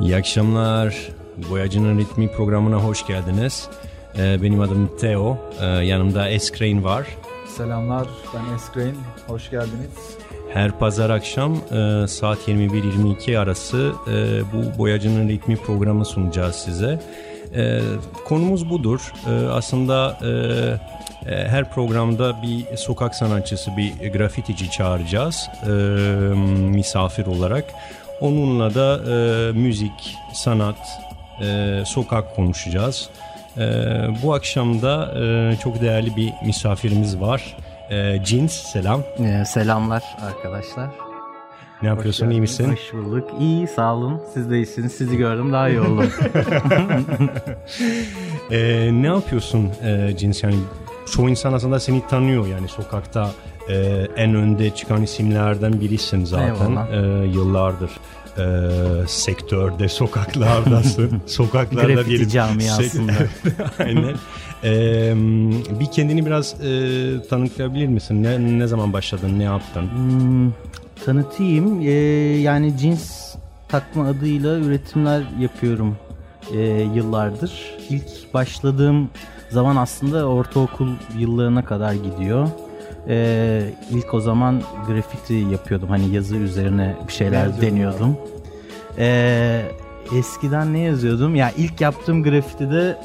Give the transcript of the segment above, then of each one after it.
İyi akşamlar. Boyacının Ritmi programına hoş geldiniz. Ee, benim adım Theo. Ee, yanımda Eskrain var. Selamlar ben Eskrain. Hoş geldiniz. Her pazar akşam e, saat 21-22 arası e, bu Boyacının Ritmi programı sunacağız size. E, konumuz budur. Aslında her programda bir sokak sanatçısı, bir grafitici çağıracağız misafir olarak. Onunla da e, müzik, sanat, e, sokak konuşacağız. E, bu akşam da e, çok değerli bir misafirimiz var. E, Cins, selam. Ee, selamlar arkadaşlar. Ne yapıyorsun, iyi misin? Hoş bulduk. İyi, sağ olun. Siz de iyisiniz. Sizi gördüm, daha iyi oldum. e, ne yapıyorsun e, Cins? Yani çoğu insan aslında seni tanıyor yani sokakta e, en önde çıkan isimlerden birisin zaten e, yıllardır e, sektörde sokaklardasın sokaklarda Grafiti diyelim. camiasında aynen. E, bir kendini biraz e, tanıtlayabilir misin? Ne, ne zaman başladın ne yaptın? Hmm, tanıtayım. Ee, yani cins takma adıyla üretimler yapıyorum e, yıllardır ilk başladığım zaman aslında ortaokul yıllarına kadar gidiyor ee, ilk o zaman grafiti yapıyordum. Hani yazı üzerine bir şeyler Yazıyordum deniyordum. Ee, eskiden ne yazıyordum? Ya ilk yaptığım grafitide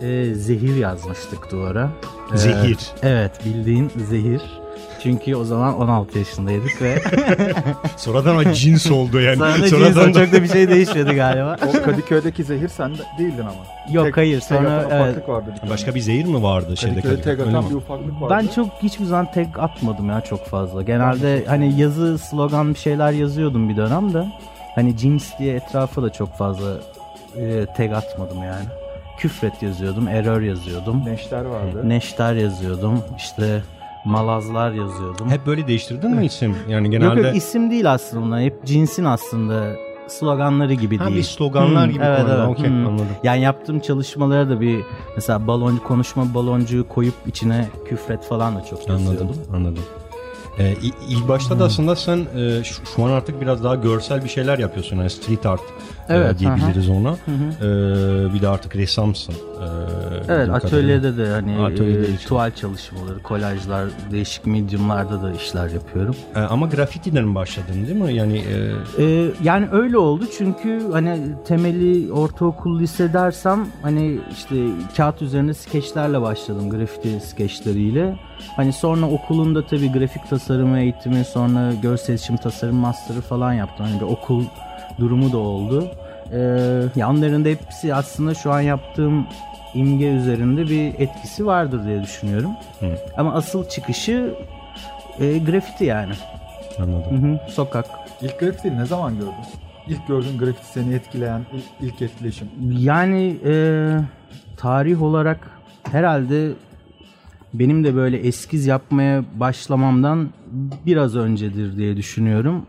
e, zehir yazmıştık duvara. Ee, zehir. Evet, bildiğin zehir. Çünkü o zaman 16 yaşındaydık ve sonradan o cins oldu yani. Sonra sonradan cins da... çok da bir şey değişmedi galiba. O Kadıköy'deki zehir sen de değildin ama. Yok tek, hayır sonra tek evet. vardı. Bir Başka bir zehir mi vardı şeyde Kadıköy'de tek atan bir ufaklık vardı. Ben çok hiçbir zaman tek atmadım ya çok fazla. Genelde hani yazı slogan bir şeyler yazıyordum bir dönem de. Hani cins diye etrafa da çok fazla e, tag atmadım yani. Küfret yazıyordum, error yazıyordum. Neşter vardı. Neşter yazıyordum. İşte malazlar yazıyordum. Hep böyle değiştirdin mi isim? Yani genelde... Yok yok isim değil aslında. Hep cinsin aslında sloganları gibi ha, değil. bir sloganlar hmm, gibi evet, evet. Okay, hmm. anladım. Yani yaptığım çalışmalara da bir mesela balon konuşma baloncuğu koyup içine küfret falan da çok anladım, yazıyordum. Anladım. Ee, ilk başta da aslında sen e, şu, şu an artık biraz daha görsel bir şeyler yapıyorsun. Yani street art e, evet, e, diyebiliriz aha. ona. Hı hı. Ee, bir de artık ressamsın. Ee, evet atölyede de hani atölyede e, tuval çalışmaları, kolajlar, değişik mediumlarda da işler yapıyorum. Ee, ama grafitiden mi başladın değil mi? Yani e... Ee, yani öyle oldu çünkü hani temeli ortaokul lise dersem hani işte kağıt üzerinde skeçlerle başladım grafiti skeçleriyle. Hani sonra okulunda tabii grafik tasarımı eğitimi sonra görsel iletişim tasarım master'ı falan yaptım. Hani bir okul durumu da oldu. Ee, ya onların da hepsi aslında şu an yaptığım imge üzerinde bir etkisi vardır diye düşünüyorum. Hı. Ama asıl çıkışı e, grafiti yani. Anladım. Hı hı, sokak. İlk grafiti ne zaman gördün? İlk gördüğün grafiti seni etkileyen ilk etkileşim. Yani e, tarih olarak herhalde benim de böyle eskiz yapmaya başlamamdan biraz öncedir diye düşünüyorum.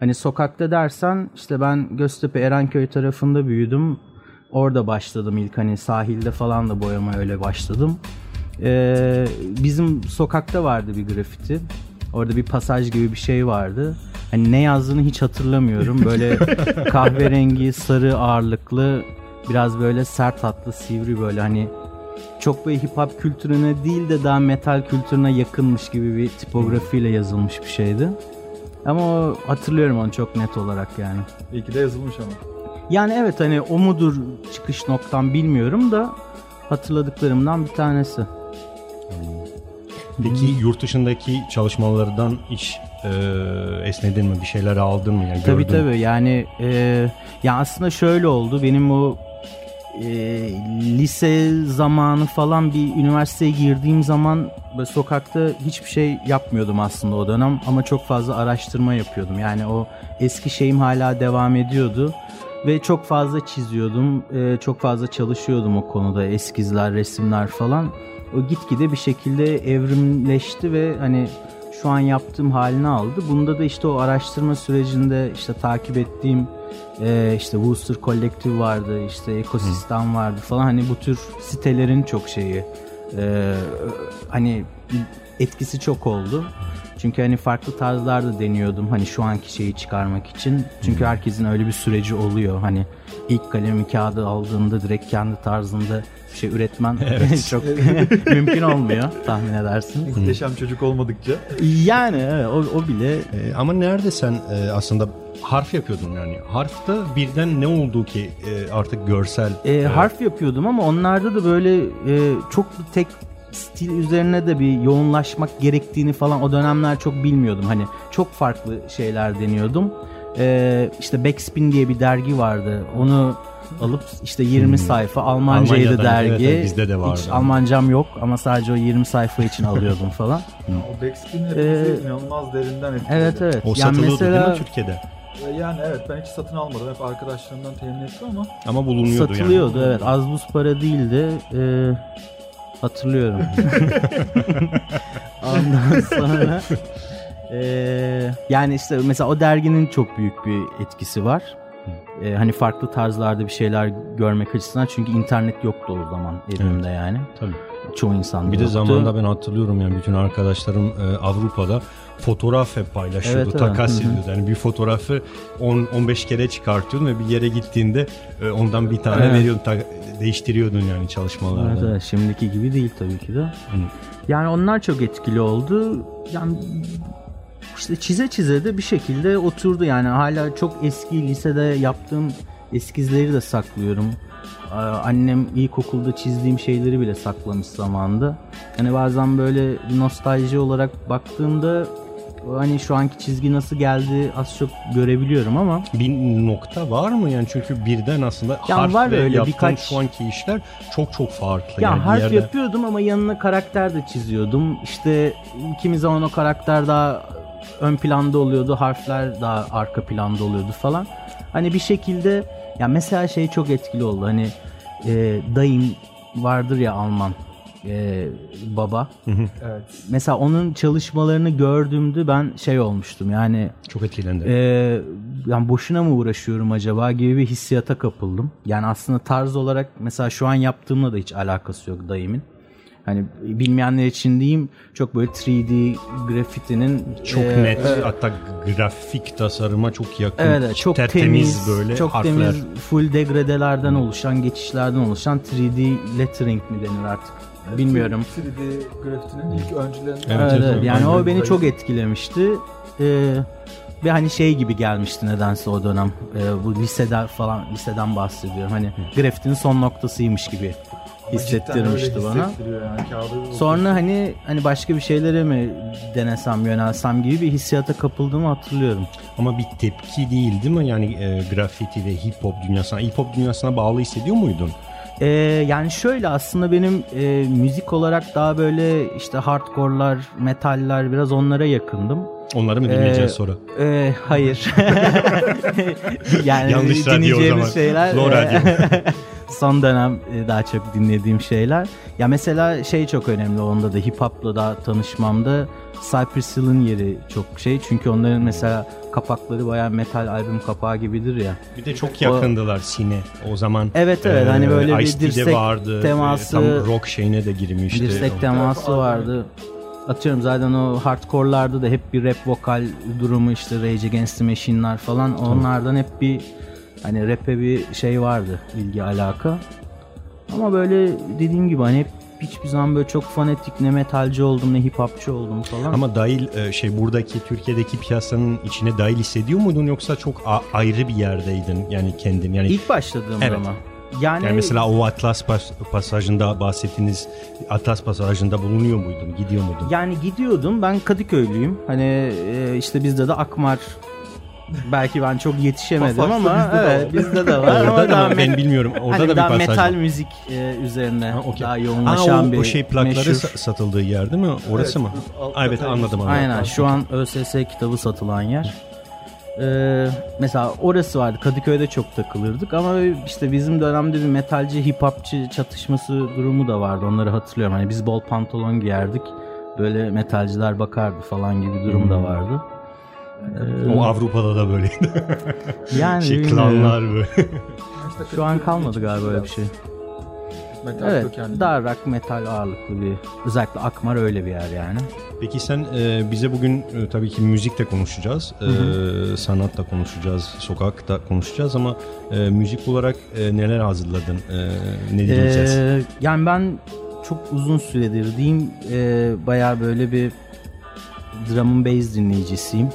Hani sokakta dersen işte ben Göztepe Erenköy tarafında büyüdüm. Orada başladım ilk hani sahilde falan da boyama öyle başladım. Ee, bizim sokakta vardı bir grafiti. Orada bir pasaj gibi bir şey vardı. Hani ne yazdığını hiç hatırlamıyorum. Böyle kahverengi, sarı ağırlıklı, biraz böyle sert hatlı, sivri böyle hani çok böyle hip hop kültürüne değil de daha metal kültürüne yakınmış gibi bir tipografiyle yazılmış bir şeydi. Ama o, hatırlıyorum onu çok net olarak yani. İyi ki de yazılmış ama. Yani evet hani o mudur çıkış noktam bilmiyorum da hatırladıklarımdan bir tanesi. Peki yurt dışındaki çalışmalardan hiç e, esnedin mi? Bir şeyler aldın mı? Yani tabii gördün. tabii yani e, ya aslında şöyle oldu. Benim o e, lise zamanı falan bir üniversiteye girdiğim zaman böyle sokakta hiçbir şey yapmıyordum aslında o dönem ama çok fazla araştırma yapıyordum. Yani o eski şeyim hala devam ediyordu ve çok fazla çiziyordum, e, çok fazla çalışıyordum o konuda eskizler, resimler falan. O gitgide bir şekilde evrimleşti ve hani şu an yaptığım halini aldı. Bunda da işte o araştırma sürecinde işte takip ettiğim e, işte Wooster Collective vardı, işte Ekosistem hmm. vardı falan hani bu tür sitelerin çok şeyi e, hani etkisi çok oldu. Çünkü hani farklı tarzlarda deniyordum hani şu anki şeyi çıkarmak için. Çünkü herkesin öyle bir süreci oluyor. Hani ilk kalemi kağıdı aldığında direkt kendi tarzında bir şey üretmen çok mümkün olmuyor tahmin edersin. Muhteşem çocuk olmadıkça. Yani evet, o, o bile E, ama nerede sen e, aslında harf yapıyordun yani. Harfta birden ne oldu ki e, artık görsel? E, harf yapıyordum ama onlarda da böyle e, çok tek stil üzerine de bir yoğunlaşmak gerektiğini falan o dönemler çok bilmiyordum. Hani çok farklı şeyler deniyordum. E, işte Backspin diye bir dergi vardı. Onu alıp işte 20 sayfa Almancaydı dergi. evet, bizde de vardı. Hiç Almancam yok ama sadece o 20 sayfa için alıyordum falan. O backspin hepimizi Ee, inanılmaz derinden etkiledi. Evet evet. O Yani satılıyordu mesela değil mi Türkiye'de? Ee, Yani evet ben hiç satın almadım. Hep arkadaşlarımdan temin ettim ama Ama bulunuyordu satılıyordu yani. evet. Az buz para değildi. E, hatırlıyorum. Ondan sonra e, yani işte mesela o derginin çok büyük bir etkisi var. E, hani farklı tarzlarda bir şeyler görmek açısından çünkü internet yoktu o zaman evimde yani. Tabii. Çoğu insan Bir de yoktu. zamanında ben hatırlıyorum yani bütün arkadaşlarım e, Avrupa'da fotoğraf hep paylaşıyordu. Evet, evet. Takas Hı hı. ediyordu. Yani bir fotoğrafı 10 15 kere çıkartıyordun ve bir yere gittiğinde e, ondan bir tane Evet. veriyordun. ta- değiştiriyordun yani çalışmalarda. Evet, evet, şimdiki gibi değil tabii ki de. Yani onlar çok etkili oldu. Yani işte çize çize de bir şekilde oturdu yani hala çok eski lisede yaptığım eskizleri de saklıyorum. Annem ilkokulda çizdiğim şeyleri bile saklamış zamanında. Hani bazen böyle nostalji olarak baktığımda hani şu anki çizgi nasıl geldi az çok görebiliyorum ama Bir nokta var mı yani çünkü birden aslında Ya harf var ve öyle birkaç- şu anki işler çok çok farklı. Ya yani harf yerde- yapıyordum ama yanına karakter de çiziyordum. İşte kimi zaman o karakter daha ön planda oluyordu, harfler daha arka planda oluyordu falan. Hani bir şekilde ya mesela şey çok etkili oldu. Hani e, dayım vardır ya Alman e, baba. evet. Mesela onun çalışmalarını gördüğümde ben şey olmuştum. Yani çok etkilendi. ee, yani boşuna mı uğraşıyorum acaba gibi bir hissiyata kapıldım. Yani aslında tarz olarak mesela şu an yaptığımla da hiç alakası yok dayımın. Hani bilmeyenler için diyeyim çok böyle 3D grafitinin çok e, net hatta grafik tasarıma çok yakın. Evet, çok tertemiz temiz, böyle çok harfler. temiz, full degradelerden oluşan, geçişlerden oluşan 3D lettering mi denir artık? Bilmiyorum. 3D grafitinin ilk öncülerinden. Evet, Evet, evet. Yani o beni çok etkilemişti. Ee, ve hani şey gibi gelmişti nedense o dönem. Ee, bu lisede falan liseden bahsediyorum. Hani grafitinin son noktasıymış gibi hissettirmişti bana. Yani. Kağıdı Sonra hani hani başka bir şeylere mi denesem, yönelsem gibi bir hissiyata kapıldığımı hatırlıyorum. Ama bir tepki değil değil mi? Yani e, grafiti ve hip hop dünyasına, hip hop dünyasına bağlı hissediyor muydun? Ee, yani şöyle aslında benim e, müzik olarak daha böyle işte hardcore'lar, metaller biraz onlara yakındım. Onları mı dinleyeceğiz Ee, sonra? Ee, hayır. yani Yanlış radyo o zaman. şeyler. Slow e, radyo. son dönem e, daha çok dinlediğim şeyler. Ya mesela şey çok önemli onda da hip hop'la da tanışmamda Cypress Hill'in yeri çok şey. Çünkü onların mesela kapakları bayağı metal albüm kapağı gibidir ya. Bir de çok yakındılar Sine o zaman. Evet, evet, Ee, hani böyle bir dirsek vardı. teması- Ee, Tam rock şeyine de girmişti. Dirsek O- teması vardı. Atıyorum zaten o hardcore'larda da hep bir rap vokal durumu işte Rage Against the Machine'lar falan onlardan hep bir hani rap'e bir şey vardı ilgi alaka. Ama böyle dediğim gibi hani hep hiçbir zaman böyle çok fanatik ne metalci oldum ne hip hopçu oldum falan. Ama dahil e, şey buradaki Türkiye'deki piyasanın içine dahil hissediyor muydun yoksa çok a- ayrı bir yerdeydin yani kendin yani ilk başladığımda Evet. ama. Yani, yani mesela o Atlas pas- pasajında bahsettiğiniz Atlas pasajında bulunuyor muydun? Gidiyor muydun? Yani gidiyordum. Ben Kadıköylüyüm. Hani e, işte bizde de Akmar belki ben çok yetişemedim ama bizde de var. bizde de var. Orada ama da ben bilmiyorum. Orada hani da bir daha pasaj metal var. müzik e, üzerine Ha, okey. daha Ha, yoğunlaşan o, bir o şey plakları meşhur. sa- satıldığı yer değil mi? Orası Evet, mı? alt evet anladım anladım. Aynen şu an ÖSS kitabı satılan yer. Ee, mesela orası vardı. Kadıköy'de çok takılırdık ama işte bizim dönemde bir metalci hip hopçı çatışması durumu da vardı. Onları hatırlıyorum. Hani biz bol pantolon giyerdik. Böyle metalciler bakardı falan gibi durum Hmm. da vardı. O Avrupa'da da böyleydi. Yani şey klanlar böyle. Şu an kalmadı galiba öyle bir şey. Metal Evet, kökenli. daha rock metal ağırlıklı bir özellikle Akmar öyle bir yer yani. Peki sen e, bize bugün e, tabii ki müzikle konuşacağız, e, sanatla konuşacağız, sokakta konuşacağız ama e, müzik olarak e, neler hazırladın, e, ne dinleyeceğiz? Ee, yani ben çok uzun süredir diyeyim e, bayağı böyle bir drum and bass dinleyicisiyim.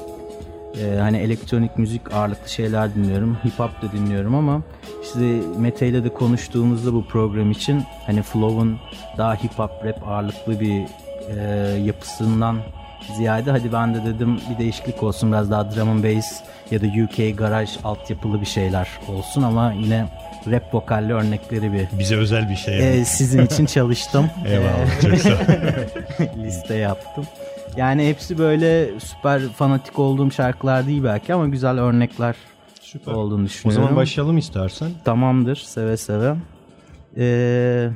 Ee, hani elektronik müzik ağırlıklı şeyler dinliyorum. Hip hop da dinliyorum ama işte Mete ile de konuştuğumuzda bu program için hani Flow'un daha hip hop rap ağırlıklı bir e, yapısından ziyade hadi ben de dedim bir değişiklik olsun biraz daha drum and bass ya da UK garaj altyapılı bir şeyler olsun ama yine rap vokalli örnekleri bir Bize özel bir şey. ee, sizin için çalıştım. Eyvallah. çok sağ liste yaptım. Yani hepsi böyle süper fanatik olduğum şarkılar değil belki ama güzel örnekler Süper. olduğunu O düşünüyorum. zaman başlayalım istersen. Tamamdır seve seve. Ee,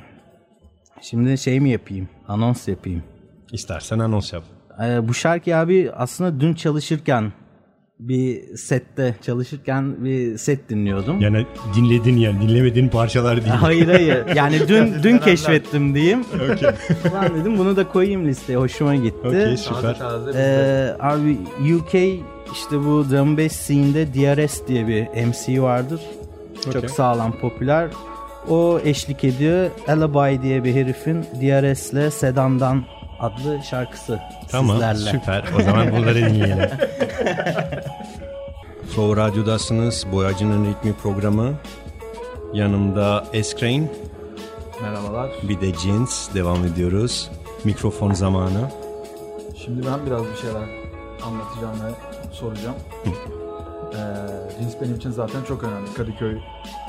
şimdi şey mi yapayım? Anons yapayım. İstersen anons yap. Ee, bu şarkı abi aslında dün çalışırken bir sette çalışırken bir set dinliyordum. Yani dinledin yani dinlemediğin parçalar değil. Hayır hayır. Yani dün dün keşfettim diyeyim. Ben dedim bunu da koyayım listeye. Hoşuma gitti. Taze süper. Ee, abi UK işte bu drum bass scene'de DRS diye bir MC vardır. Okey. Çok sağlam popüler. O eşlik ediyor. Alibi diye bir herifin DRS'le Sedan'dan adlı şarkısı Tamam sizlerle. süper. O zaman bunları dinleyelim. Flow Radyo'dasınız. Boyacının Ritmi programı. Yanımda Eskrain, Merhabalar. bir de Jeans. Devam ediyoruz. Mikrofon zamanı. Şimdi ben biraz bir şeyler anlatacağım ve soracağım. Ee, cins benim için zaten çok önemli. Kadıköy.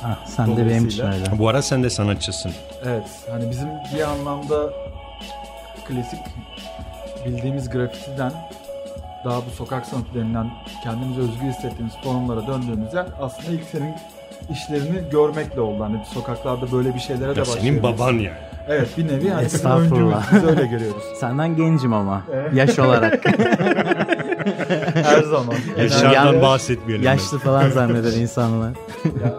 Ah, sen de benim için öyle. Bu ara sen de sanatçısın. Evet. Hani bizim bir anlamda klasik bildiğimiz grafitiden daha bu sokak sanatı denilen kendimizi özgür hissettiğimiz formlara döndüğümüz yer aslında ilk senin işlerini görmekle oldu. Hani sokaklarda böyle bir şeylere de Ya senin baban yani. Evet bir nevi hani bizim Estağfurullah. öncümüz. Biz öyle görüyoruz. Senden gencim ama Evet. yaş olarak. Her zaman. Yaşlardan Yani- bahsetmeyelim. Yaşlı falan zanneder insanlar. Ya,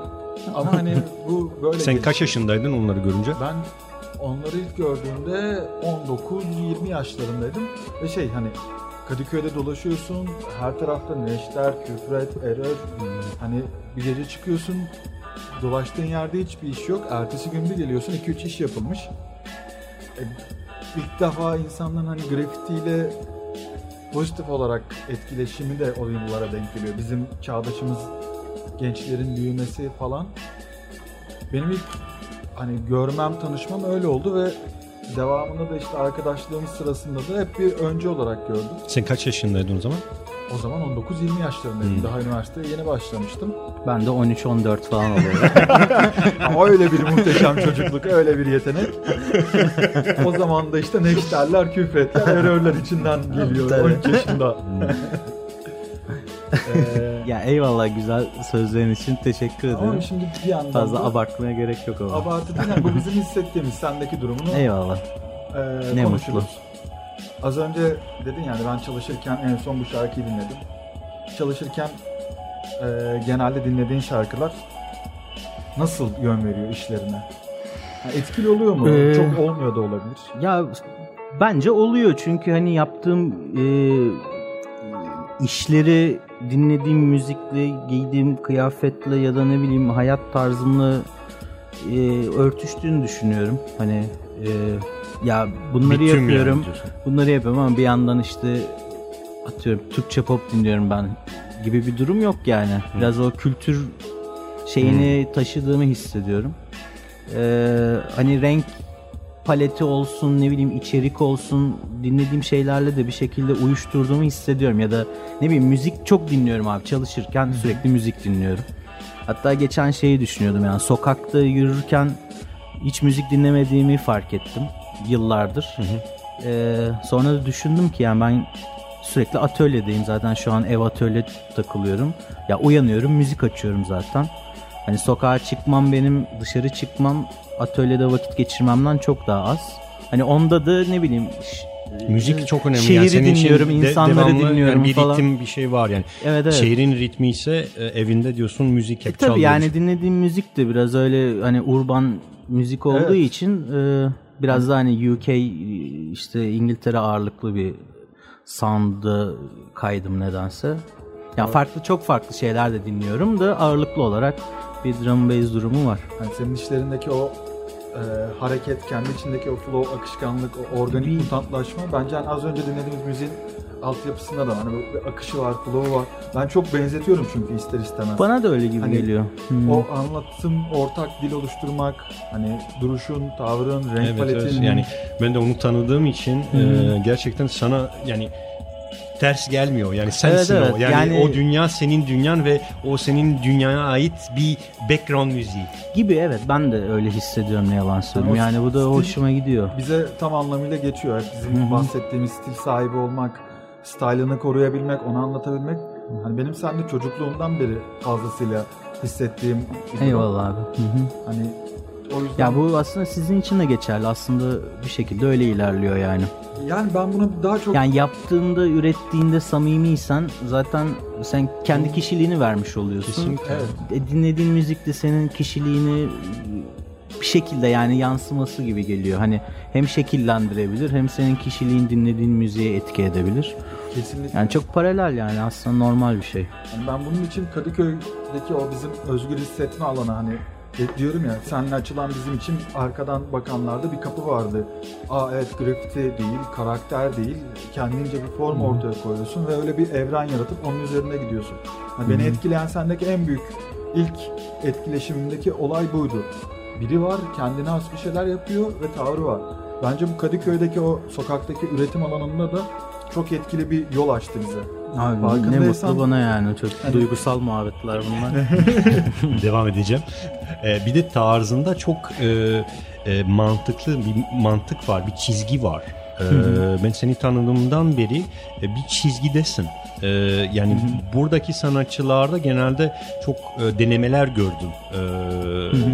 ama hani bu böyle Sen gelişti. kaç yaşındaydın onları görünce? Ben onları ilk gördüğümde 19-20 yaşlarındaydım ve şey hani Kadıköy'de dolaşıyorsun her tarafta neşter, küfret, erör hani bir gece çıkıyorsun dolaştığın yerde hiçbir iş yok ertesi gün bir geliyorsun 2-3 iş yapılmış. E, ilk defa insanların hani grafitiyle pozitif olarak etkileşimi de o yıllara denk geliyor. Bizim çağdaşımız gençlerin büyümesi falan. Benim ilk hani görmem, tanışmam öyle oldu ve devamında da işte arkadaşlığımız sırasında da hep bir önce olarak gördüm. Sen kaç yaşındaydın o zaman? O zaman 19-20 yaşlarındaydım. Hmm. Daha üniversiteye yeni başlamıştım. Ben de 13-14 falan oluyor. Ama öyle bir muhteşem çocukluk, öyle bir yetenek. o zaman da işte neşterler, küfretler, erörler içinden geliyor Tabii. 13 yaşında. Ee, ya eyvallah güzel sözlerin için teşekkür ederim. ama şimdi bir yandan Fazla da abartmaya gerek yok ama. abartı değil. Yani bu bizim hissettiğimiz sendeki durumunu Eyvallah. Ee, Ne konuşuruz. mutlu. Az önce dedin yani ben çalışırken en son bu şarkıyı dinledim. Çalışırken e, genelde dinlediğin şarkılar nasıl yön veriyor işlerine? Yani etkili oluyor mu? Ee, Çok olmuyor da olabilir. Ya bence oluyor çünkü hani yaptığım e, işleri dinlediğim müzikle, giydiğim kıyafetle ya da ne bileyim hayat tarzımla e, örtüştüğünü düşünüyorum. Hani e, ya bunları yani yapıyorum. diyorsun. bunları yapıyorum ama bir yandan işte atıyorum Türkçe pop dinliyorum ben gibi bir durum yok yani. Biraz o kültür şeyini taşıdığımı hissediyorum. Ee, hani renk paleti olsun ne bileyim içerik olsun dinlediğim şeylerle de bir şekilde uyuşturduğumu hissediyorum ya da ne bileyim müzik çok dinliyorum abi çalışırken sürekli müzik dinliyorum. Hatta geçen şeyi düşünüyordum yani sokakta yürürken hiç müzik dinlemediğimi fark ettim yıllardır. Ee, sonra da düşündüm ki yani ben sürekli atölyedeyim zaten şu an ev atölye takılıyorum. Ya uyanıyorum müzik açıyorum zaten. Hani sokağa çıkmam benim dışarı çıkmam atölyede vakit geçirmemden çok daha az. Hani onda da ne bileyim Müzik çok önemli. Şehri yani senin için dinliyorum, de- insanları devamlı dinliyorum yani bir falan. ritim bir şey var yani. Evet evet. Şehrin ritmi ise e, evinde diyorsun müzik E hep tabii çalıyor. yani dinlediğim müzik de biraz öyle hani urban müzik olduğu Evet. için e, biraz da hani UK işte İngiltere ağırlıklı bir sound'da kaydım nedense. Ya farklı çok farklı şeyler de dinliyorum da ağırlıklı olarak bir drum bass durumu var. Yani senin işlerindeki o e, hareket, kendi içindeki o flow, akışkanlık, o organik Bir- mutantlaşma bence hani az önce dinlediğimiz müziğin altyapısında da hani bir akışı var, flow'u var. Ben çok benzetiyorum çünkü ister istemez. Bana da öyle gibi Hani geliyor. Hmm. O anlatım, ortak dil oluşturmak, hani duruşun, tavrın, renk Evet, paletin. evet. Yani ben de onu tanıdığım için e, gerçekten sana yani ters gelmiyor. Yani sensin Evet, o. evet. Yani, Yani- o dünya senin dünyan ve o senin dünyaya ait bir background müziği. gibi evet ben de öyle hissediyorum ne yalan söyleyeyim. Yani bu da hoşuma gidiyor. bize tam anlamıyla geçiyor. Bizim bahsettiğimiz stil sahibi olmak, style'ını koruyabilmek, onu anlatabilmek. Hani benim sende çocukluğumdan beri fazlasıyla hissettiğim. Eyvallah abi. Hı hı. Hani o yüzden Ya bu aslında sizin için de geçerli. Aslında bir şekilde öyle ilerliyor yani. yani ben bunu daha çok Yani yaptığında, ürettiğinde samimiysen zaten sen kendi kişiliğini vermiş oluyorsun. Kesinlikle. evet, E, dinlediğin müzik de senin kişiliğini bir şekilde yani yansıması gibi geliyor. Hani hem şekillendirebilir hem senin kişiliğin dinlediğin müziğe etki edebilir. kesinlikle. Yani çok paralel yani aslında normal bir şey. Yani ben bunun için Kadıköy'deki o bizim özgür hissetme alanı hani e, diyorum ya seninle açılan bizim için arkadan bakanlarda bir kapı vardı. Aa evet grafiti değil, karakter değil. Kendince bir form ortaya koyuyorsun ve öyle bir evren yaratıp onun üzerine gidiyorsun. Hani beni etkileyen sendeki en büyük ilk etkileşimimdeki olay buydu. Biri var, kendine has bir şeyler yapıyor ve tavrı var. Bence bu Kadıköy'deki o sokaktaki üretim alanında da çok etkili bir yol açtı bize. Abi ne mutlu bana yani. Çok duygusal muhabbetler bunlar. Devam edeceğim. E, bir de tarzında çok e, e, mantıklı bir mantık var, bir çizgi var. E, ben seni tanıdığımdan beri e, bir çizgidesin. E, yani buradaki sanatçılarda genelde çok e, denemeler gördüm. E,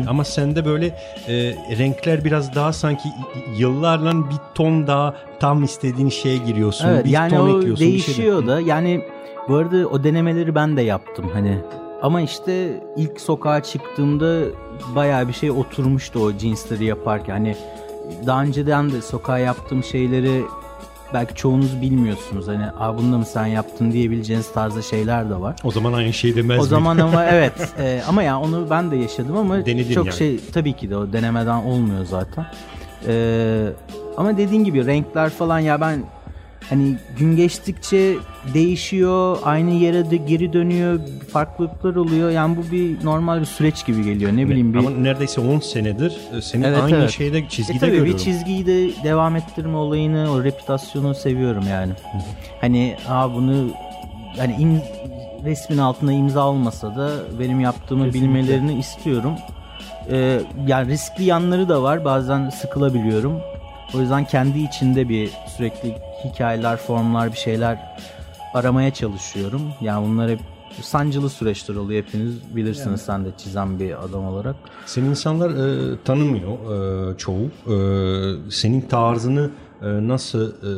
ama sende böyle e, renkler biraz daha sanki yıllarla bir ton daha tam istediğin şeye giriyorsun. Evet bir yani ton o ekliyorsun. bir şey değişiyor da yani bu arada o denemeleri ben de yaptım hani ama işte ilk sokağa çıktığımda bayağı bir şey oturmuştu o cinsleri yaparken hani daha önceden de sokağa yaptığım şeyleri belki çoğunuz bilmiyorsunuz hani Aa, bunu da mı sen yaptın diyebileceğiniz tarzda şeyler de var. O zaman aynı şey demez O miyim? zaman ama evet e, ama yani onu ben de yaşadım ama Denedin çok yani. şey tabii ki de o denemeden olmuyor zaten. E, ama dediğin gibi renkler falan ya ben hani gün geçtikçe değişiyor aynı yere de geri dönüyor farklılıklar oluyor yani bu bir normal bir süreç gibi geliyor ne bileyim bir Ama neredeyse 10 senedir e, seni Evet, aynı evet. şeyde e çizgide tabii görüyorum. bir çizgiyi de devam ettirme olayını, o reputasyonu seviyorum yani. Hani aa bunu hani im, resmin altında imza olmasa da benim yaptığımı Kesinlikle. bilmelerini istiyorum. Ee, yani riskli yanları da var. Bazen sıkılabiliyorum. O yüzden kendi içinde bir sürekli hikayeler, formlar, bir şeyler aramaya çalışıyorum. Yani bunlar hep sancılı süreçler oluyor hepiniz bilirsiniz sen de çizen bir adam olarak. Seni insanlar e, tanımıyor e, çoğu. E, senin tarzını e, nasıl e,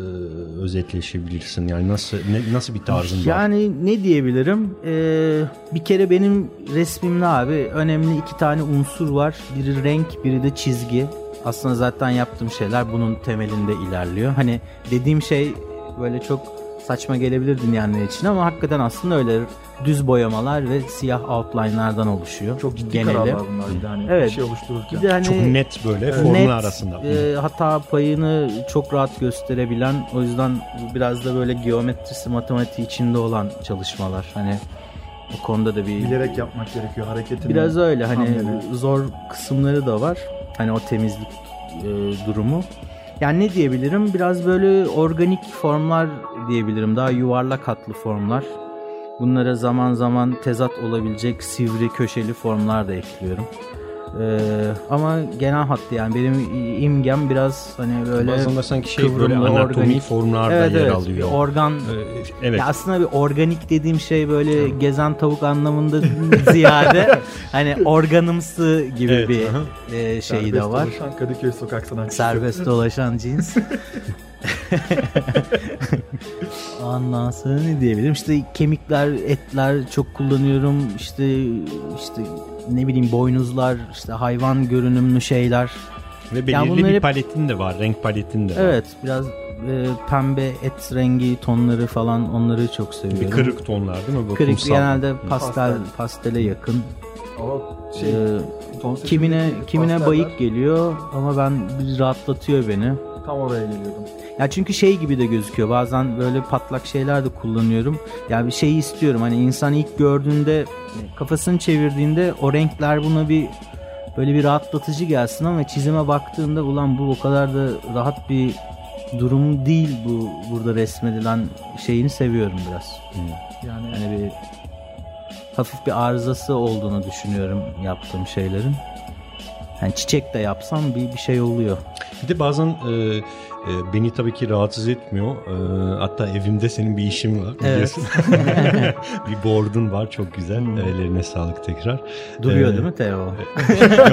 özetleşebilirsin? Yani nasıl ne, nasıl bir tarzın var? Yani ne diyebilirim? Ee, bir kere benim resmimde abi önemli iki tane unsur var. Biri renk, biri de çizgi. Aslında zaten yaptığım şeyler bunun temelinde ilerliyor. Hani dediğim şey böyle çok saçma gelebilir dinleyenler için ama hakikaten aslında öyle düz boyamalar ve siyah outline'lardan oluşuyor. Çok ciddi geneli. kararlar bunlar bir de hani Evet. bir şey oluştururken. Bir de hani Çok net böyle formlar net, arasında. e, hata payını çok rahat gösterebilen o yüzden biraz da böyle geometrisi matematiği içinde olan çalışmalar hani o konuda da bir Bilerek yapmak gerekiyor hareketini. biraz öyle hani hamleleri. zor kısımları da var hani o temizlik e, durumu. Yani ne diyebilirim? Biraz böyle organik formlar diyebilirim. Daha yuvarlak hatlı formlar. Bunlara zaman zaman tezat olabilecek sivri köşeli formlar da ekliyorum Ee, ama genel hattı yani benim imgem biraz hani böyle Bazen de sanki şey böyle anatomik organik. formlarda evet, yer evet, alıyor. bir organ E, evet. ya aslında bir organik dediğim şey böyle gezen tavuk anlamında ziyade hani organımsı gibi Evet, bir aha. e, şeyi Serbest de var. dolaşan Kadıköy sokak sanatçısı. Serbest dolaşan cins. Ondan sonra ne diyebilirim? İşte kemikler, etler çok kullanıyorum. İşte işte ne bileyim boynuzlar, işte hayvan görünümlü şeyler. Ve belirli bir hep... paletin de var, renk paletin de var. Evet, biraz e, pembe et rengi tonları falan onları çok seviyorum. Bir kırık tonlar değil mi? Bu kırık kumsal. genelde pastel, pastel pastele yakın. Ama şey, ee, kimine kimine bayık geliyor ama ben bir rahatlatıyor beni. Tam oraya geliyordum. Ya çünkü şey gibi de gözüküyor. Bazen böyle patlak şeyler de kullanıyorum. Ya bir şeyi istiyorum. Hani insan ilk gördüğünde kafasını çevirdiğinde o renkler buna bir böyle bir rahatlatıcı gelsin ama çizime baktığında ulan bu o kadar da rahat bir durum değil bu burada resmedilen şeyini seviyorum biraz. Yani, yani bir hafif bir arızası olduğunu düşünüyorum yaptığım şeylerin. Yani çiçek de yapsam bir bir şey oluyor. Bir de bazen e, e, beni tabii ki rahatsız etmiyor. E, hatta evimde senin bir işin var biliyorsun. Evet. bir board'un var çok güzel. Hmm. Ellerine sağlık tekrar. Duruyor ee, değil mi Teo?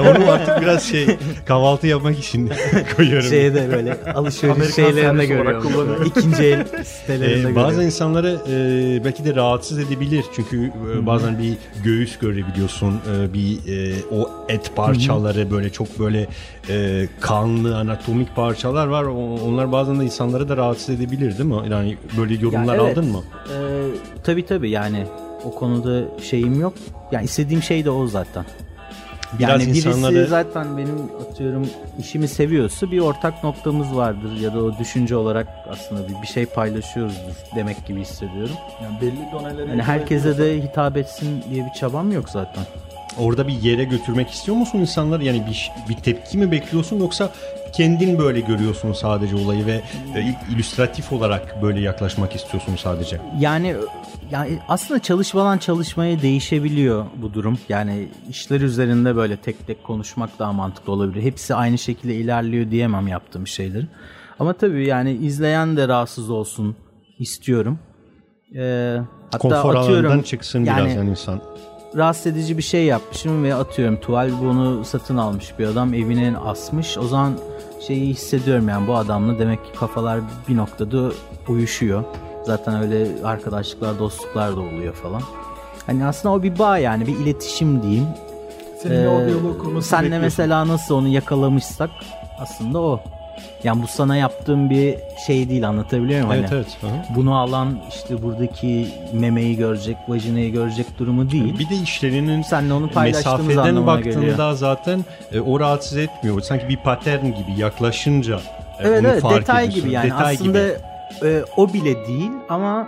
onu artık biraz şey kahvaltı yapmak için koyuyorum. Şeyde böyle alışveriş şeylerinde görüyorum. İkinci el sitelerinde ee, Bazı insanları e, belki de rahatsız edebilir. Çünkü e, bazen bir göğüs görebiliyorsun. E, bir e, o et parçaları böyle çok böyle e, kanlı anatomik parçalar var. O, onlar bazen de insanları da rahatsız edebilir değil mi? Yani böyle yorumlar ya evet, aldın mı? E, tabii tabii yani o konuda şeyim yok. Yani istediğim şey de o zaten. Biraz yani insanları... birisi zaten benim atıyorum işimi seviyorsa bir ortak noktamız vardır ya da o düşünce olarak aslında bir, bir şey paylaşıyoruzdur demek gibi hissediyorum. Yani belli donelere yani herkese de hitap etsin diye bir çabam yok zaten orada bir yere götürmek istiyor musun insanlar? Yani bir, bir tepki mi bekliyorsun yoksa kendin böyle görüyorsun sadece olayı ve e, illüstratif olarak böyle yaklaşmak istiyorsun sadece? Yani yani aslında çalışmadan çalışmaya değişebiliyor bu durum. Yani işler üzerinde böyle tek tek konuşmak daha mantıklı olabilir. Hepsi aynı şekilde ilerliyor diyemem yaptığım şeyleri. Ama tabii yani izleyen de rahatsız olsun istiyorum. Ee, hatta Konfor atıyorum, çıksın yani, biraz yani insan rahatsız edici bir şey yapmışım ve atıyorum tuval bunu satın almış bir adam evine asmış. O zaman şeyi hissediyorum yani bu adamla demek ki kafalar bir noktada uyuşuyor. Zaten öyle arkadaşlıklar, dostluklar da oluyor falan. Hani aslında o bir bağ yani bir iletişim diyeyim. Seninle ee, o diyalog kurmasını Senle mesela nasıl onu yakalamışsak aslında o. Yani bu sana yaptığım bir şey değil anlatabiliyor muyum? Evet hani evet. Hı-hı. Bunu alan işte buradaki memeyi görecek, vajinayı görecek durumu değil. Bir de işlerinin Seninle onu mesafeden baktığında geliyor. zaten e, o rahatsız etmiyor. Sanki bir patern gibi yaklaşınca e, evet, evet, fark detay ediyorsun. gibi yani detay aslında gibi. E, o bile değil ama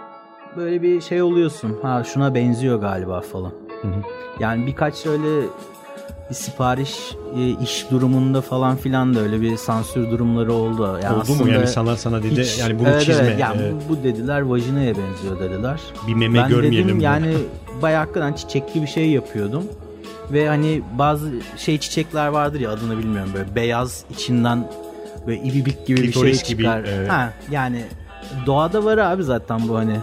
böyle bir şey oluyorsun. Ha şuna benziyor galiba falan. Hı hı. Yani birkaç öyle bir sipariş e, iş durumunda falan filan da öyle bir sansür durumları oldu. Yani oldu mu yani insanlar sana dedi hiç, yani bunu evet, çizme. Evet, yani evet. bu dediler vajinaya benziyor dediler. Bir meme ben görmeyelim. Dedim, yani bayağı hakikaten çiçekli bir şey yapıyordum. Ve hani bazı şey çiçekler vardır ya adını bilmiyorum böyle beyaz içinden böyle ibibik gibi Klitoris bir şey çıkar. Gibi, evet. Ha, yani doğada var abi zaten bu hani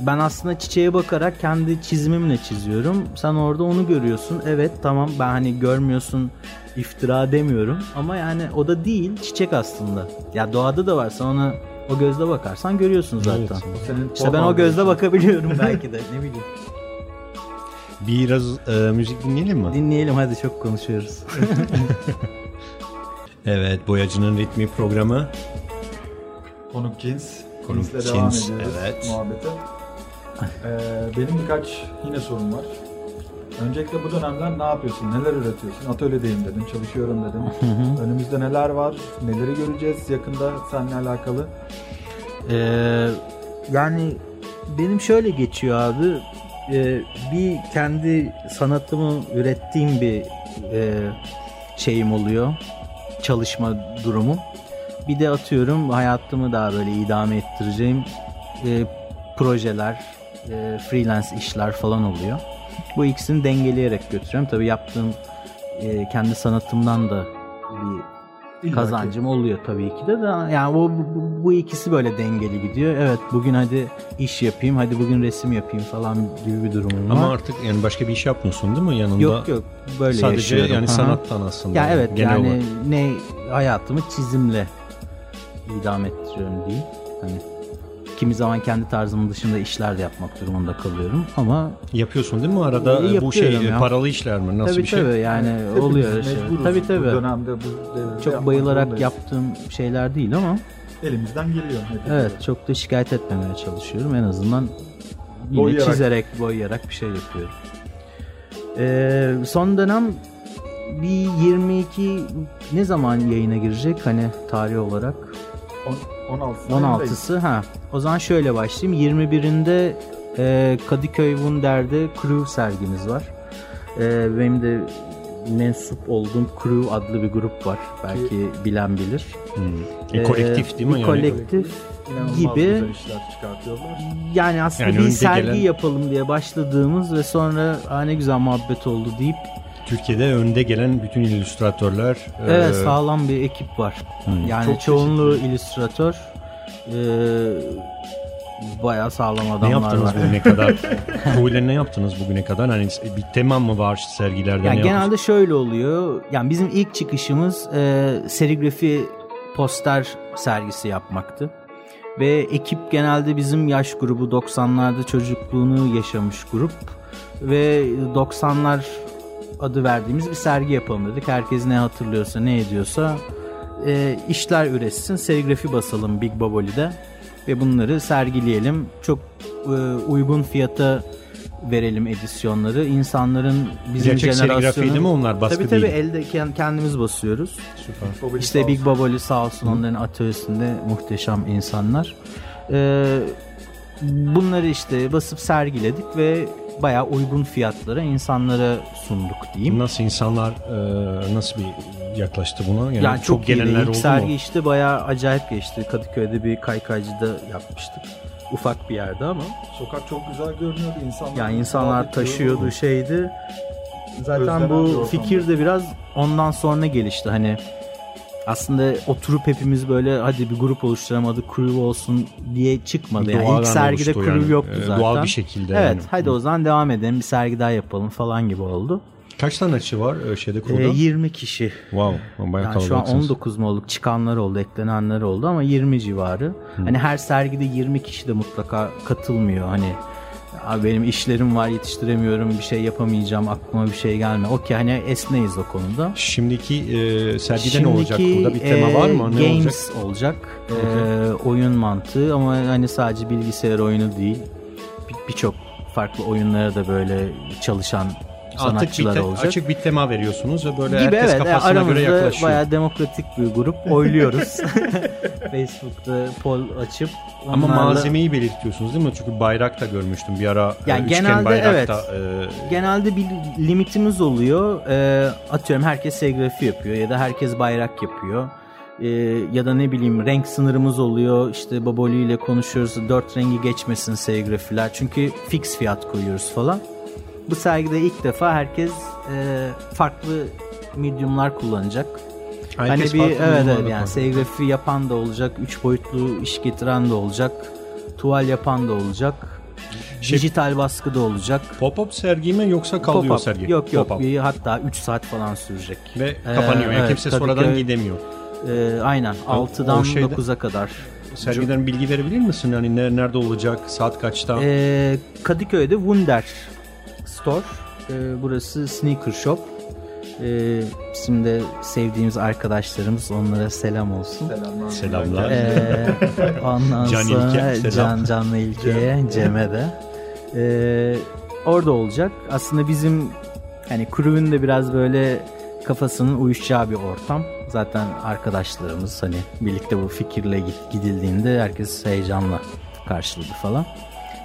ben aslında çiçeğe bakarak kendi çizimimle çiziyorum. Sen orada onu görüyorsun. Evet tamam ben hani görmüyorsun iftira demiyorum. Ama yani o da değil çiçek aslında. Ya doğada da var. Sen ona o gözle bakarsan görüyorsun zaten. Evet. Senin işte ben o gözle bakabiliyorum belki de ne bileyim. Biraz e, müzik dinleyelim mi? Dinleyelim hadi çok konuşuyoruz. evet Boyacının Ritmi programı. Konuk Cins. Konuk ediyoruz evet. muhabbete. Ee, benim birkaç yine sorum var. Öncelikle bu dönemler ne yapıyorsun? Neler üretiyorsun? Atölyedeyim dedin, çalışıyorum dedin. Önümüzde neler var? Neleri göreceğiz yakında seninle alakalı? Ee, yani benim şöyle geçiyor abi. Ee, bir kendi sanatımı ürettiğim bir e, şeyim oluyor. Çalışma durumum. Bir de atıyorum hayatımı daha böyle idame ettireceğim e, projeler, e, freelance işler falan oluyor. Bu ikisini dengeleyerek götürüyorum. Tabii yaptığım e, kendi sanatımdan da bir kazancım oluyor tabii ki de. de yani bu, bu, bu ikisi böyle dengeli gidiyor. Evet bugün hadi iş yapayım, hadi bugün resim yapayım falan gibi bir durumum var. Ama artık yani başka bir iş yapmıyorsun değil mi yanında? Yok yok böyle Sadece yaşıyorum. yani sanattan aslında. Ya evet yani olarak. ne hayatımı çizimle idame ettiriyorum diyeyim. Hani kimi zaman kendi tarzımın dışında işler de yapmak durumunda kalıyorum ama Yapıyorsun değil mi arada İyi bu şey ya. paralı işler mi? Nasıl tabii bir şey? tabii yani Hepimiz oluyor şeyler. mecburuz Tabii Bu tabii. dönemde bu devirde Çok bayılarak zorundayız. yaptığım şeyler değil ama Elimizden geliyor. evet çok da şikayet etmemeye çalışıyorum. En azından yine Boyayarak. çizerek, boyayarak bir şey yapıyorum. Ee, son dönem bir 22 ne zaman yayına girecek hani tarih olarak? On- 16. 16'sı ha. O zaman şöyle başlayayım. 21'inde e, Kadıköy Wunder'de Crew sergimiz var. E, benim de mensup olduğum Crew adlı bir grup var. Belki bilen bilir. Hmm. E, kolektif değil mi? bir yani? kolektif İnanılmaz gibi. yani aslında Yani bir sergi gelen- yapalım diye başladığımız ve sonra ne güzel muhabbet oldu deyip Türkiye'de önde gelen bütün illüstratörler. evet e, sağlam bir ekip var. Yani Çok çoğunluğu illüstratör. E, bayağı sağlam adamlar Ne yaptınız var. bugüne kadar? Böyle ne yaptınız bugüne kadar? Hani bir tema mı var sergilerde? Yani ne genelde yaptınız? şöyle oluyor. Yani bizim ilk çıkışımız e, serigrafi poster sergisi yapmaktı. Ve ekip genelde bizim yaş grubu 90'larda çocukluğunu yaşamış grup. Ve 90'lar adı verdiğimiz bir sergi yapalım dedik. Herkes ne hatırlıyorsa ne ediyorsa e, işler üretsin. Serigrafi basalım Big Baboli'de. Ve bunları sergileyelim. Çok e, uygun fiyata verelim edisyonları. İnsanların bizim Gerçek jenerasyonun... değil mi onlar? Baskı tabii tabii değil. elde kend- kendimiz basıyoruz. Süper. Bobby İşte Big. Baboli sağ olsun onların atölyesinde muhteşem insanlar. Ee, bunları işte basıp sergiledik ve bayağı uygun fiyatlara insanlara sunduk diyeyim. Nasıl insanlar e, nasıl bir yaklaştı buna? Yani, Yani, çok, iyiydi. gelenler oldu sergi mu? işte bayağı acayip geçti. Kadıköy'de bir kaykaycıda yapmıştık. Ufak bir yerde ama. Sokak çok güzel görünüyordu. İnsanlar, Yani insanlar taşıyordu şeydi. Zaten Özlenen bu fikir de biraz ondan sonra gelişti. Hani aslında oturup hepimiz böyle hadi bir grup oluşturalım adı crew olsun diye çıkmadı. Yani Doğadan ilk sergide crew yani. yoktu E, zaten. Doğal bir şekilde. Evet yani. hadi o zaman devam edelim bir sergi daha yapalım falan gibi oldu. Kaç tane açı var e, şeyde kurulda? Ee, 20 kişi. wow. Bayağı Yani şu an kalabalıksınız. 19 mu olduk çıkanlar oldu eklenenler oldu ama 20 civarı. Hani her sergide 20 kişi de mutlaka katılmıyor. Hani "Abi benim işlerim var yetiştiremiyorum bir şey yapamayacağım aklıma bir şey gelme. Okey hani esneyiz o konuda. Şimdiki e, sergide ne olacak? Şimdiki, Burada bir tema e, var mı? Ne games olacak? olacak. E, oyun mantığı ama hani sadece bilgisayar oyunu değil. Bir- Birçok farklı oyunlara da böyle çalışan Artık bir te- olacak. açık bir tema veriyorsunuz ve böyle gibi herkes evet kafasına göre aramızda yaklaşıyor. bayağı demokratik bir grup oyluyoruz. Facebook'ta poll açıp Ama onlarla- malzemeyi belirtiyorsunuz değil mi? Çünkü bayrak da görmüştüm bir ara. Yani e, üçgen genelde bayrakta, genelde bir limitimiz oluyor. Ee, atıyorum herkes serigrafi yapıyor ya da herkes bayrak yapıyor. Ee, ya da ne bileyim renk sınırımız oluyor. İşte Baboli ile konuşuyoruz. Dört rengi geçmesin serigrafiler. Çünkü fix fiyat koyuyoruz falan. Bu sergide ilk defa herkes e, farklı mediumlar kullanacak. e, herkes hani bir evet, evet yani kalıyor. serigrafi yapan da olacak, üç boyutlu iş getiren de olacak, tuval yapan da olacak, Şey- dijital baskı da olacak. Pop-up sergi mi yoksa kalıyor Pop-up. sergi? Yok yok bir, hatta 3 saat falan sürecek. Ve Ee, kapanıyor. Yani evet, kimse sonradan gidemiyor. Ee, aynen 6'dan o şeyde- 9'a kadar. Sergiden bilgi verebilir misin? Yani ne- nerede olacak? Saat kaçta? Ee, Kadıköy'de Wunder Store. Ee, burası Sneaker Shop. Ee, bizim de sevdiğimiz arkadaşlarımız onlara selam olsun. Selamlar. Selamlar. Ee, ondan Can sonra İlke, selam. Can Canlı İlke'ye, Cem'e de. Ee, orada olacak. Aslında bizim hani crew'ün de biraz böyle kafasının uyuşacağı bir ortam. Zaten arkadaşlarımız hani birlikte bu fikirle gidildiğinde herkes heyecanla karşıladı falan.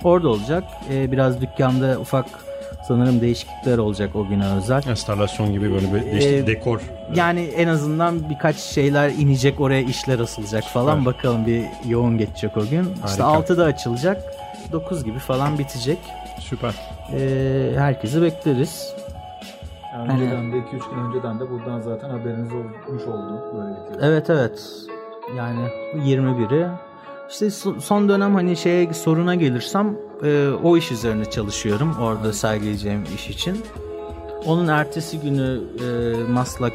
Orada olacak. Ee, biraz dükkanda ufak sanırım değişiklikler olacak o güne özel. Installasyon gibi böyle bir değişik Ee, dekor. Yani en azından birkaç şeyler inecek oraya işler asılacak falan. Süper. Bakalım bir yoğun geçecek o gün. İşte Harika. 6'da açılacak. 9 gibi falan bitecek. Süper. Ee, herkesi bekleriz. Yani önceden de 2-3 gün önceden de buradan zaten haberiniz olmuş oldu. Böylelikle. Evet evet. Yani 21'i. İşte so- son dönem hani şeye soruna gelirsem e, o iş üzerine çalışıyorum. Orada sergileyeceğim iş için. Onun ertesi günü e, Maslak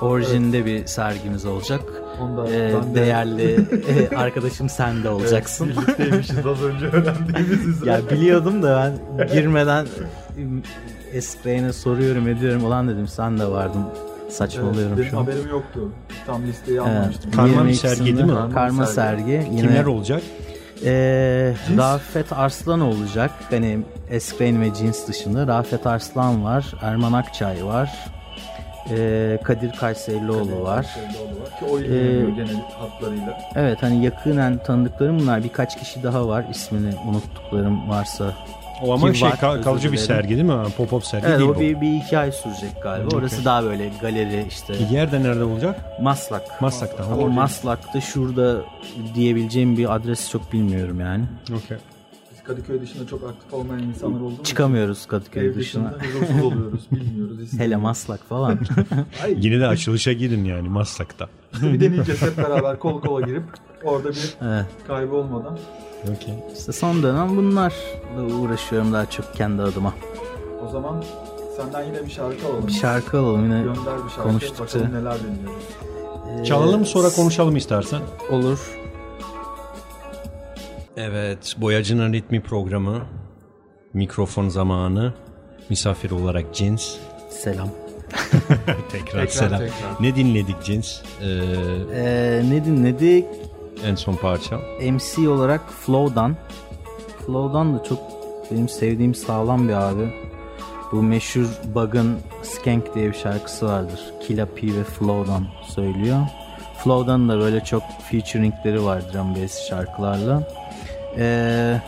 orijinde bir sergimiz olacak. Onda ben de- değerli e, arkadaşım sen de olacaksın. Evet, birlikteymişiz az önce öğrendiğimiz üzere. ya biliyordum da ben girmeden Eskreyne soruyorum ediyorum. Ulan dedim sen de vardın. Saçmalıyorum Evet, benim şu an. haberim yoktu. Tam listeyi Evet. almamıştım. Karma bir 22'sinde sergi değil mi? Karma, Karma sergi. Yine, Kimler olacak? Ee, Cins? Rafet Arslan olacak. Benim Eskrain ve Cins dışında. Rafet Arslan var. Erman Akçay var. Ee, Kadir Kayserlioğlu var. Kayserlioğlu var. Ki o Ee, genel hatlarıyla. Evet hani yakinen tanıdıklarım bunlar. Birkaç kişi daha var. İsmini unuttuklarım varsa. O ama şey var, kal- kalıcı bir sergi değil mi? Pop-up sergi Evet değil o bu. bir, bir iki ay sürecek galiba. Okey. Orası daha böyle galeri işte. Yer de nerede olacak? Maslak. Maslak'ta. Ama Maslak'ta şurada diyebileceğim bir adresi çok bilmiyorum yani. Okey. Biz Kadıköy dışında çok aktif olmayan insanlar olduğumuz Çıkamıyoruz Kadıköy Ev dışına. dışında huzursuz oluyoruz. Bilmiyoruz. Hele istemiyoruz. Maslak falan. Ay, Yine de açılışa gidin yani Maslak'ta. bir deneyeceğiz hep beraber kol kola girip orada bir evet. kaybı olmadan. Okey. İşte son dönem bunlarla uğraşıyorum daha çok kendi adıma. O zaman senden yine bir şarkı alalım. Bir şarkı alalım yine. Gönder bir şarkı. konuştukça. Bakalım neler dinliyoruz. Ee, Çalalım sonra konuşalım istersen. Olur. Evet, Boyacının Ritmi programı. Mikrofon zamanı. Misafir olarak Cins. Selam. tekrar, Tekrar, selam. tekrar. Ne dinledik Cins? Ee, Ee, ne dinledik? en son parça. MC olarak Flow'dan. Flow'dan da çok benim sevdiğim sağlam bir abi. Bu meşhur Bug'ın Skank diye bir şarkısı vardır. Killa P ve Flow'dan söylüyor. Flow'dan da böyle çok featuringleri var drum bass şarkılarla. Ee,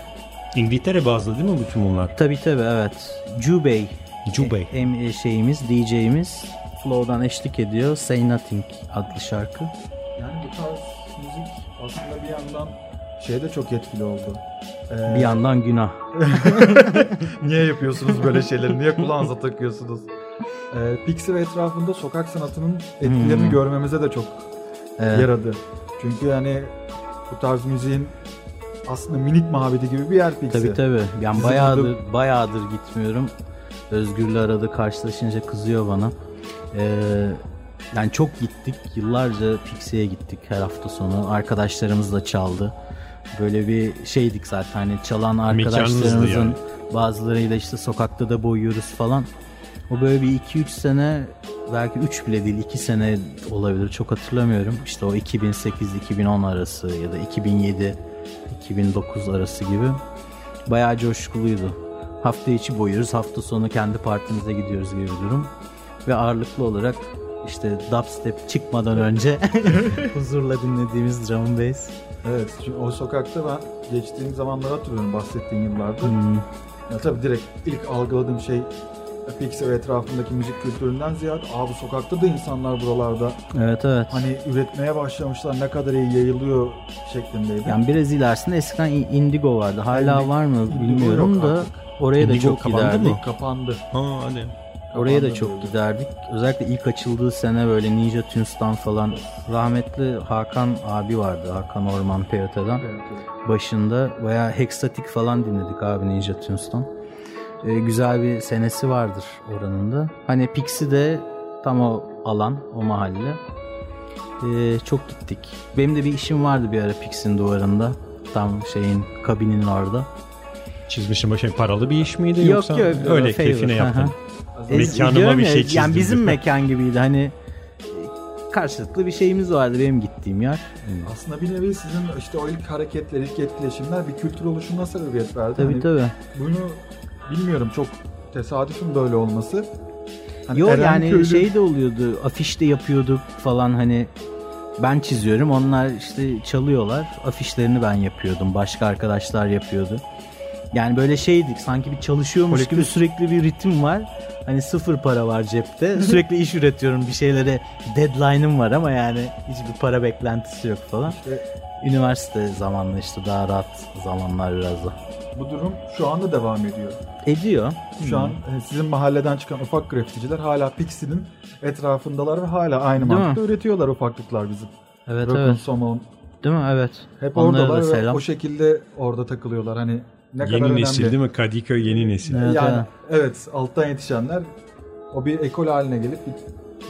İngiltere bazlı değil mi bütün bunlar? tabii tabii evet. Jubei Jubei. e- em- şeyimiz, DJ'imiz Flow'dan eşlik ediyor. Say Nothing adlı şarkı. Yani bu tarz müzik aslında bir yandan şeyde çok etkili oldu. Ee, Bir yandan günah. Niye yapıyorsunuz böyle şeyleri? Niye kulağınıza takıyorsunuz? Ee, Pixie ve etrafında sokak sanatının etkilerini Hmm. görmemize de çok Evet. yaradı. Çünkü yani bu tarz müziğin aslında minik mabedi gibi bir yer Pixie. Tabii tabii. Yani bayağıdır bayağıdır gitmiyorum. Özgür'le arada karşılaşınca kızıyor bana. Ee, yani çok gittik. Yıllarca Pixie'ye gittik her hafta sonu. Arkadaşlarımız da çaldı. Böyle bir şeydik zaten. Hani çalan arkadaşlarımızın yani. bazılarıyla işte sokakta da boyuyoruz falan. O böyle bir 2-3 sene belki 3 bile değil 2 sene olabilir çok hatırlamıyorum. İşte o 2008-2010 arası ya da 2007-2009 arası gibi bayağı coşkuluydu. Hafta içi boyuyoruz, hafta sonu kendi partimize gidiyoruz gibi bir durum. Ve ağırlıklı olarak işte dubstep çıkmadan önce huzurla dinlediğimiz drum and bass. Evet. Çünkü o sokakta ben geçtiğim zamanları hatırlıyorum bahsettiğin yıllarda. Hmm, Ya tabii direkt ilk algıladığım şey Ve etrafındaki müzik kültüründen ziyade Aa bu sokakta da insanlar buralarda Evet evet. hani üretmeye başlamışlar ne kadar iyi yayılıyor şeklindeydi. Yani biraz ilerisinde eskiden Indigo vardı. Hala Indi- var mı bilmiyorum da artık. oraya da Indigo çok kapandı giderdik. mı? Kapandı. Ha hadi. Oraya da çok böyle. giderdik. Özellikle ilk açıldığı sene böyle Ninja Tunes'tan falan rahmetli Hakan abi vardı. Hakan Orman Peyote'den. Evet, evet. Başında bayağı Hexatic falan dinledik abi Ninja Tunes'tan. Ee, güzel bir senesi vardır oranın da. Hani Pixie de tam o alan, o mahalle. Ee, çok gittik. Benim de bir işim vardı bir ara Pixie'nin duvarında. Tam şeyin kabinin orada. Çizmişim başa paralı bir iş miydi Yok, yoksa yok, öyle favor. keyfine yaptın? Mekanıma bir şey Yani çizdim. bizim mekan gibiydi hani e, karşılıklı bir şeyimiz vardı benim gittiğim yer. Aslında bir nevi sizin işte o ilk hareketler, ilk etkileşimler bir kültür oluşumuna sebebiyet verdi. Tabii Hani tabii. Bunu bilmiyorum çok tesadüfün böyle olması. Hani Yo Eren yani Köylü- şey de oluyordu afişte yapıyorduk falan hani ben çiziyorum onlar işte çalıyorlar afişlerini ben yapıyordum başka arkadaşlar yapıyordu. Yani böyle şeydik sanki bir çalışıyormuş Kolektif. gibi sürekli bir ritim var. Hani sıfır para var cepte. Sürekli iş üretiyorum bir şeylere deadline'ım var ama yani hiçbir para beklentisi yok falan. İşte Üniversite zamanla işte daha rahat zamanlar biraz da. bu durum şu anda devam ediyor. Ediyor. Şu an e, sizin mahalleden çıkan ufak grafiticiler hala Pixie'nin etrafındalar ve hala aynı Değil mantıkta üretiyorlar ufaklıklar bizim. Evet Rock'un, evet. Somon. Değil mi? Evet. Hep Onlara oradalar da ve selam. o şekilde orada takılıyorlar. Hani ne kadar Yeni önemli. nesil değil mi? Kadıköy yeni nesil. Evet, yani evet. evet alttan yetişenler o bir ekol haline gelip bir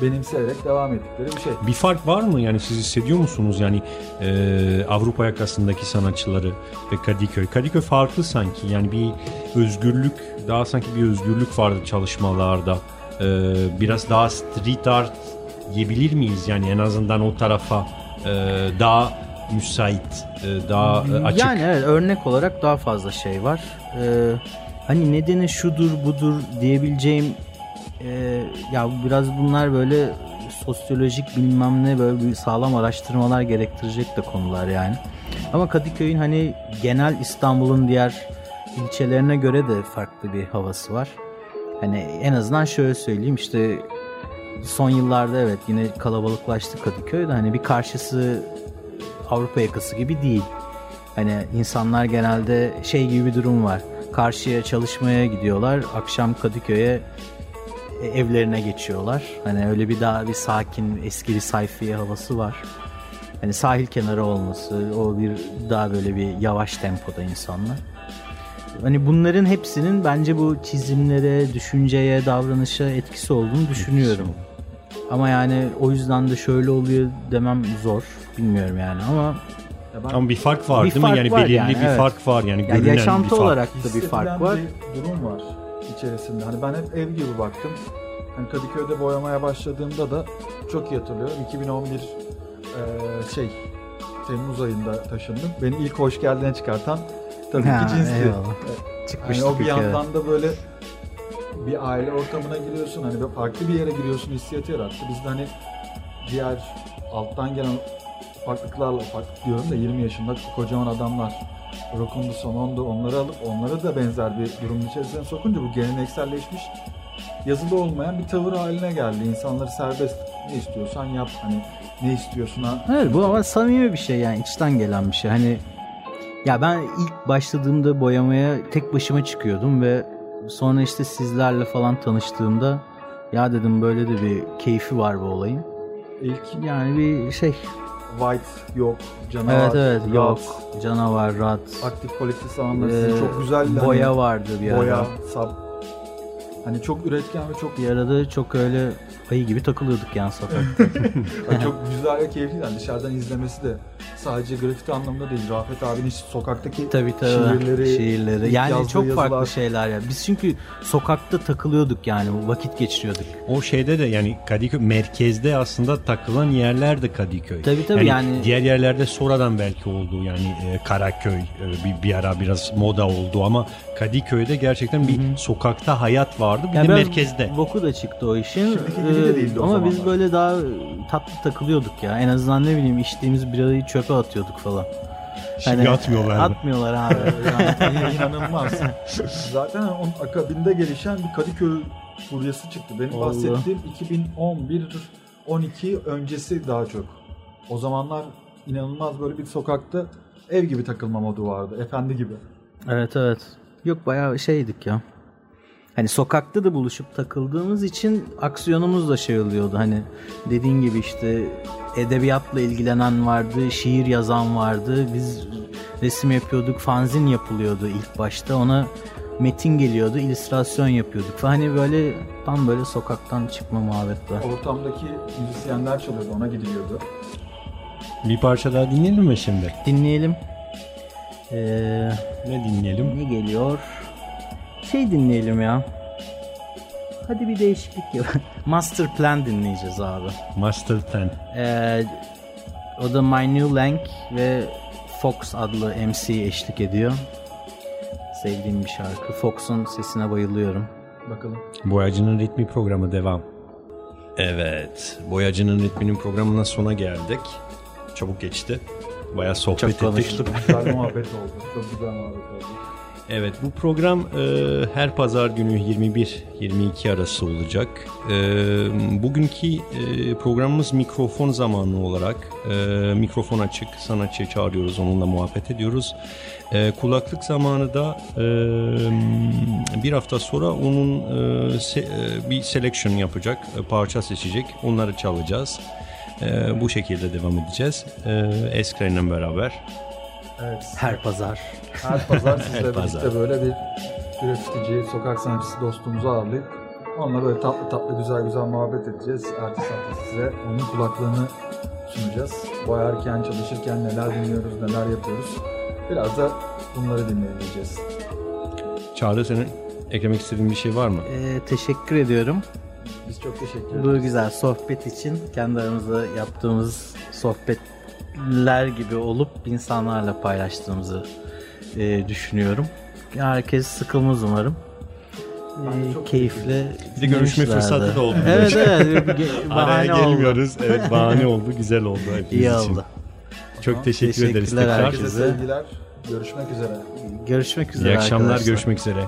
benimseyerek devam ettikleri bir şey. Bir fark var mı yani siz hissediyor musunuz yani e, Avrupa yakasındaki sanatçıları ve Kadıköy? Kadıköy farklı sanki yani bir özgürlük daha sanki bir özgürlük vardı çalışmalarda. E, biraz daha street art diyebilir miyiz yani en azından o tarafa e, daha müsait, e, daha e, açık. Yani evet örnek olarak daha fazla şey var. Ee, hani nedeni şudur budur diyebileceğim e, ya biraz bunlar böyle sosyolojik bilmem ne böyle bir sağlam araştırmalar gerektirecek de konular yani. Ama Kadıköy'ün hani genel İstanbul'un diğer ilçelerine göre de farklı bir havası var. Hani en azından şöyle söyleyeyim işte son yıllarda evet yine kalabalıklaştı Kadıköy de hani bir karşısı Avrupa yakası gibi değil. Hani insanlar genelde şey gibi bir durum var. Karşıya çalışmaya gidiyorlar. Akşam Kadıköy'e evlerine geçiyorlar. Hani öyle bir daha bir sakin eski bir sayfiye havası var. Hani sahil kenarı olması, o bir daha böyle bir yavaş tempoda insanlar. Hani bunların hepsinin bence bu çizimlere, düşünceye, davranışa etkisi olduğunu düşünüyorum. Ama yani o yüzden de şöyle oluyor demem zor. Bilmiyorum yani ama ben Ama bir fark var Bir değil mi? fark Yani var belirli yani, bir evet. fark var yani yani görünen bir yaşantı fark. olarak da bir fark var. bir durum var içerisinde. Hani ben hep ev gibi baktım. Hani Kadıköy'de boyamaya başladığımda da çok iyi hatırlıyorum. 2011 eee, şey Temmuz ayında taşındım. Beni ilk hoş geldine çıkartan tabii Ha, ki cinsti. eyvallah. Çıkmıştık o bir yandan da böyle bir aile ortamına giriyorsun. Hani farklı bir yere giriyorsun hissiyatı yarattı. Biz de hani diğer alttan gelen ufaklıklarla ufaklık diyorum da 20 yaşında kocaman adamlar Rokundu Sonondu onları alıp onları da benzer bir durumun içerisine sokunca bu gelenekselleşmiş yazılı olmayan bir tavır haline geldi. İnsanları serbest ne istiyorsan yap hani ne istiyorsun ha. Evet bu ama samimi bir şey yani içten gelen bir şey. Hani ya ben ilk başladığımda boyamaya tek başıma çıkıyordum ve sonra işte sizlerle falan tanıştığımda ya dedim böyle de bir keyfi var bu olayın. İlk Yani bir şey. White yok, canavar, evet evet Rat, yok. Canavar, rat. aktif kolektif sizin ee, çok güzel boya vardı bir ara. boya, sap. Hani çok üretken ve çok Bir arada çok öyle ayı gibi takılıyorduk yani sokakta. Yani çok güzel ve keyifli. Yani dışarıdan izlemesi de sadece grafiti anlamında değil. Rafet abinin sokaktaki tabii tabii. şiirleri, Şiirleri. Yani çok yazılar. farklı şeyler ya. Biz çünkü sokakta takılıyorduk yani vakit geçiriyorduk. O şeyde de yani Kadıköy merkezde aslında takılan yerler de Kadıköy. Tabii, tabii, yani- diğer yerlerde sonradan belki oldu yani e, Karaköy e, bir, bir ara biraz moda oldu ama Kadıköy'de gerçekten bir sokakta hayat vardı bir Yani de merkezde. Boku da çıktı o işin. Şimdiki gibi de Ee, değildi o Ama biz böyle daha tatlı takılıyorduk ya. En azından ne bileyim içtiğimiz birayı çöpe atıyorduk falan. Şimdi Hani- atmıyorlar mı? Atmıyorlar abi. Yani İnanılmaz. Zaten onun akabinde gelişen bir Kadıköy furyası çıktı. Benim Oldu. bahsettiğim 2011-12 öncesi daha çok. O zamanlar inanılmaz böyle bir sokakta ev gibi takılma modu vardı. Efendi gibi. evet evet. Yok bayağı şeydik ya. Hani sokakta da buluşup takıldığımız için aksiyonumuz da şey oluyordu. Hani dediğin gibi işte edebiyatla ilgilenen vardı, şiir yazan vardı. Biz resim yapıyorduk, fanzin yapılıyordu ilk başta. Ona metin geliyordu, illüstrasyon yapıyorduk. Hani böyle tam böyle sokaktan çıkma muhabbetler. Ortamdaki müzisyenler çalıyordu. Ona gidiliyordu. Bir parça daha dinleyelim mi şimdi? Dinleyelim. Ee, Ne dinleyelim? ne geliyor? Şey dinleyelim ya. Hadi bir değişiklik yap. Master Plan dinleyeceğiz abi. Master Plan. Ee, o da My New Lang ve Fox adlı MC eşlik ediyor. Sevdiğim bir şarkı. Fox'un sesine bayılıyorum. Bakalım. Boyacının Ritmi programı devam. Evet, Boyacının Ritminin programına sona geldik. Çabuk geçti. Bayağı sohbet Çok ettik. konuştuk. Güzel muhabbet oldu. Çok güzel muhabbet oldu. Evet bu program e, her pazar günü 21-22 arası olacak. E, bugünkü e, programımız mikrofon zamanı olarak e, mikrofon açık sanatçıyı çağırıyoruz onunla muhabbet ediyoruz. E, kulaklık zamanı da e, bir hafta sonra onun e, se- e, bir selection yapacak e, parça seçecek onları çalacağız. E, bu şekilde devam edeceğiz. E, Eskren'le beraber. Evet. Her pazar. Her pazar sizle Her birlikte böyle bir grafitici, sokak sanatçısı dostumuzu ağırlayıp Onunla böyle tatlı tatlı güzel güzel muhabbet edeceğiz. Ertesi hafta size onun kulaklığını sunacağız. Boyarken, çalışırken neler dinliyoruz, neler yapıyoruz. Biraz da bunları dinleyeceğiz. Çağrı senin eklemek istediğin bir şey var mı? Ee, teşekkür ediyorum. Biz çok teşekkür ederiz. Bu güzel sohbet için kendi aramızda yaptığımız sohbetler gibi olup insanlarla paylaştığımızı e, düşünüyorum. Herkes sıkılmaz umarım. E, çok keyifle Bir de görüşme fırsatı da oldu. Evet evet. Araya bahane oldu. gelmiyoruz. Evet bahane oldu. Güzel oldu hepimiz İyi için. oldu. Çok teşekkür ederiz Teşekkürler tekrar. herkese. Herkese sevgiler. Görüşmek üzere. Görüşmek üzere İyi akşamlar. arkadaşlar. Görüşmek üzere.